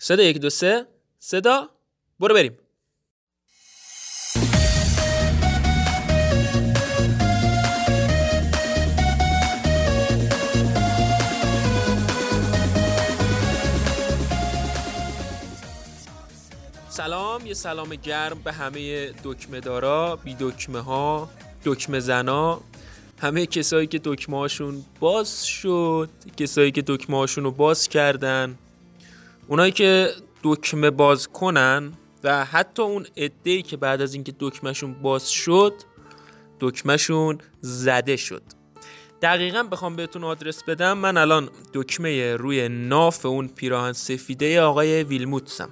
صدا یک دو سه. صدا. برو بریم. سلام یه سلام گرم به همه دکمه دارا بی دکمه ها دکمه زنا. همه کسایی که دکمه هاشون باز شد کسایی که دکمه هاشون رو باز کردن. اونایی که دکمه باز کنن و حتی اون ای که بعد از اینکه دکمهشون باز شد دکمهشون زده شد. دقیقا بخوام بهتون آدرس بدم من الان دکمه روی ناف اون پیراهن سفیده آقای ویلموتسم.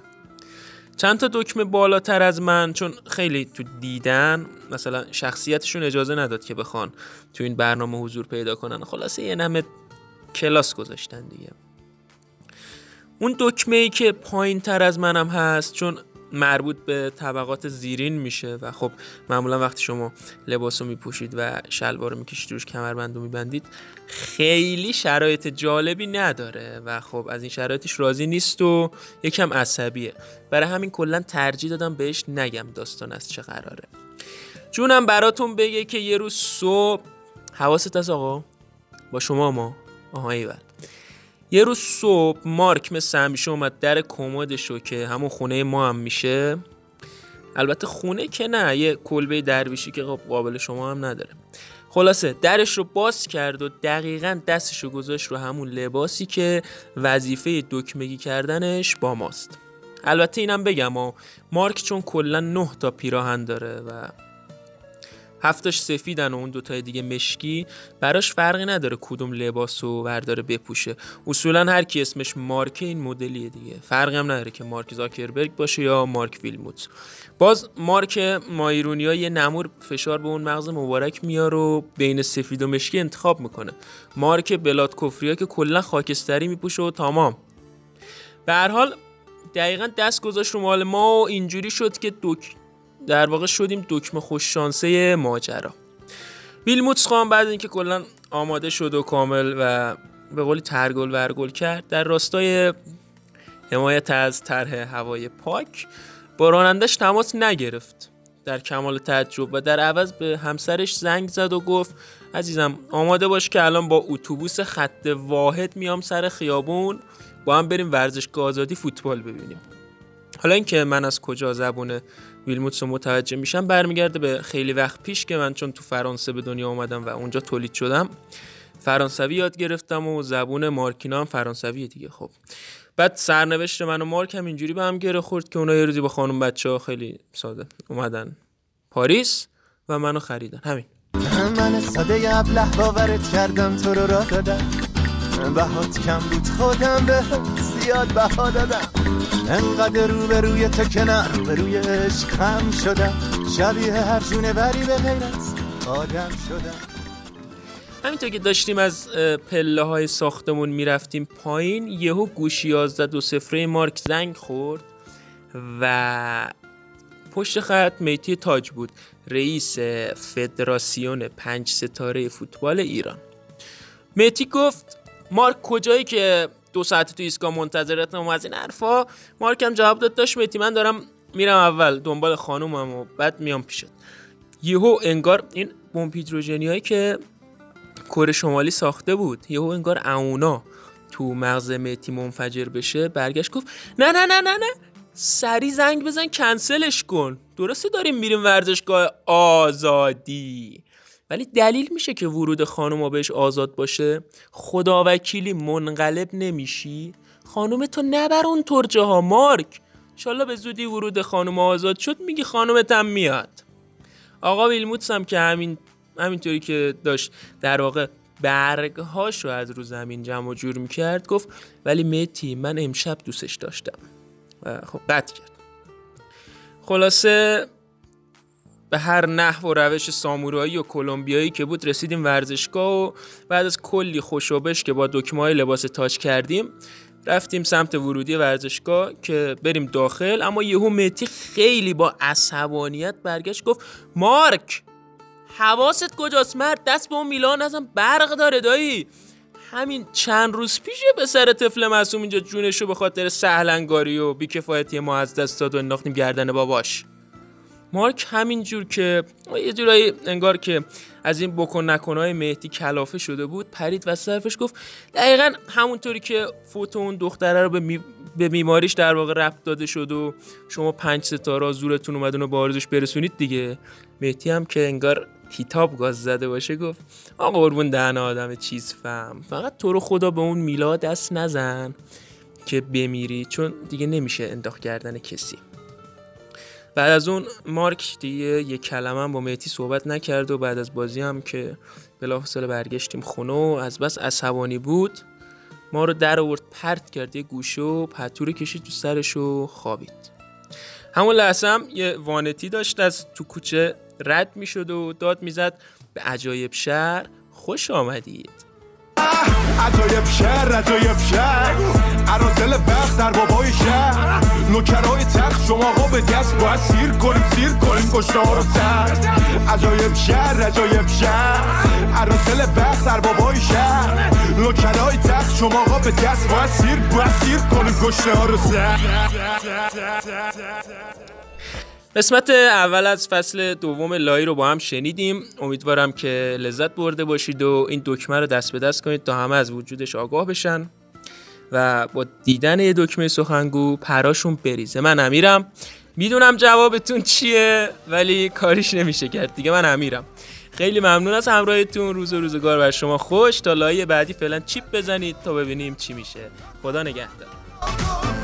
چند تا دکمه بالاتر از من چون خیلی تو دیدن مثلا شخصیتشون اجازه نداد که بخوان تو این برنامه حضور پیدا کنن. خلاصه یه نمه کلاس گذاشتن دیگه. اون دکمه ای که پایین تر از منم هست چون مربوط به طبقات زیرین میشه و خب معمولا وقتی شما لباس رو میپوشید و شلوار رو می‌کشید روش کمربند رو میبندید خیلی شرایط جالبی نداره و خب از این شرایطش راضی نیست و یکم عصبیه. برای همین کلا ترجیح دادم بهش نگم داستان از چه قراره. جونم براتون بگه که یه روز صبح حواست از آقا؟ با شما ما. آها ایول. یه روز صبح مارک مثل همیشه اومد در کمدشو که همون خونه ما هم میشه. البته خونه که نه یه کلبه درویشی که خب قابل شما هم نداره. خلاصه درش رو باز کرد و دقیقا دستش رو گذاشت رو همون لباسی که وظیفه دکمگی کردنش با ماست. البته اینم بگم و مارک چون کلا نه تا پیراهن داره و هفتاش سفیدن و اون دوتای دیگه مشکی براش فرقی نداره کدوم لباس و ورداره بپوشه. اصولا هر کی اسمش مارک این مدلیه دیگه. فرقی هم نداره که مارک زاکربرگ باشه یا مارک ویلموت. باز مارک مایرونیا یه نمور فشار به اون مغز مبارک میار و بین سفید و مشکی انتخاب می‌کنه. مارک بلاد کفریا که کلا خاکستری میپوشه و تمام. به هر حال دقیقا دست گذاشت رو مال ما و اینجوری شد که دک در واقع شدیم دکمه خوش شانسه ماجرا. ویلموتس خان بعد اینکه کلا آماده شد و کامل و به قولی ترگل ورگل کرد در راستای حمایت از طرح هوای پاک با رانندش تماس نگرفت. در کمال تعجب و در عوض به همسرش زنگ زد و گفت عزیزم آماده باش که الان با اتوبوس خط واحد میام سر خیابون با هم بریم ورزشگاه آزادی فوتبال ببینیم. حالا اینکه من از کجا زبون ویلموتس رو متوجه میشم برمیگرده به خیلی وقت پیش که من چون تو فرانسه به دنیا آمدم و اونجا تولید شدم فرانسوی یاد گرفتم و زبون مارکینا هم فرانسوی دیگه خب. بعد سرنوشت من و مارک هم اینجوری به هم گره خورد که اونا یه روزی با خانم بچه ها خیلی ساده اومدن پاریس و منو خریدن. همین. من ساده ابله باورت کردم تو رو را دادم. بهات کم بود خودم به زیاد بها دادم. انقدر روی تو کنار به روی عشقم شدم. شبیه هر جونه بری به غیر از آدم شدم. همینطور که داشتیم از پله های ساختمون می‌رفتیم پایین یهو گوشی 11 دو سفره مارک زنگ خورد و پشت خط میتی تاج بود رئیس فدراسیون پنج ستاره فوتبال ایران. میتی گفت مارک کجایی که دو ساعت تو ایستگاه منتظرتم از این حرفا. مارکم جواب داد داشت میتی من دارم میرم اول دنبال خانومم و بعد میام پیشت. یهو انگار این بمب هایی که کره شمالی ساخته بود یهو انگار اونا تو مغز میتی منفجر بشه برگشت گفت نه نه نه نه نه سری زنگ بزن کنسلش کن. درسته داریم میریم ورزشگاه آزادی. ولی دلیل میشه که ورود خانم بهش آزاد باشه؟ خدا وکیلی منقلب نمیشی؟ خانم تو نبر اون ترجه ها مارک. شالا به زودی ورود خانم آزاد شد میگی خانومت هم میاد. آقا ویلموتس هم که همین همینطوری که داشت در واقع برگ رو از رو زمین جمع و جور می‌کرد گفت ولی میتی من امشب دوستش داشتم. خب قطع کرد. خلاصه به هر نحو و روش سامورایی و کلمبیایی که بود رسیدیم ورزشگاه و بعد از کلی خوشوبش که با دکمه های لباس تاج کردیم رفتیم سمت ورودی ورزشگاه که بریم داخل. اما یهو متی خیلی با عصبانیت برگشت گفت مارک حواست کجاست مرد؟ دست به اون میلان ازم برق داره دایی. همین چند روز پیش یه پسر طفل معصوم اینجا جونشو به خاطر سهلنگاری و بیکفایتی ما از دست داد و انداختیم گردن باباش. مارک همینجور که یه جورایی انگار که از این بکن نکنهای مهدی کلافه شده بود پرید و صرفش گفت دقیقا همونطوری که فوتو اون دختره رو به, می... به بیماریش در واقع ربط داده شد و شما پنج ستاره زورتون اومدون و بارزش برسونید دیگه. مهدی هم که انگار کتاب گاز زده باشه گفت آقا قربون دهن آدم چیز فهم. فقط تو رو خدا به اون میلا دست نزن که بمیری چون دیگه نمیشه انداخت کردن کسی. بعد از اون مارک دیگه یک کلمه هم با مهتی صحبت نکرد و بعد از بازی هم که بلافاصله برگشتیم خونه و از بس عصبانی بود ما رو در آورد پرت کرد یه گوشه و پتور کشید تو سرش و خوابید. همون لحظه هم یه وانتی داشت از تو کوچه رد می‌شد و داد می‌زد به عجایب شهر خوش آمدید. عجایب شهر عجایب شهر عرازل وقت در بابای شهر. نوکرای تخت شما ها به دست باید سیر کنیم سیر کنیم کشته ها رو سر عجایب شهر عجایب شهر. عرازل وقت در بابای شهر. نوکرای تخت شما ها به دست باید سیر باید سیر کنیم کشته ها رو قسمت اول از فصل دوم لایی رو با هم شنیدیم. امیدوارم که لذت برده باشید و این دکمه رو دست به دست کنید تا همه از وجودش آگاه بشن. و با دیدن یه دکمه سخنگو پراشون بریزه. من امیرم. می‌دونم جوابتون چیه ولی کاریش نمیشه کرد. دیگه من امیرم. خیلی ممنون از همراهتون روز و روزگار بر شما خوش. تا لایه بعدی فعلا چیپ بزنید تا ببینیم چی میشه. خدا نگهدار.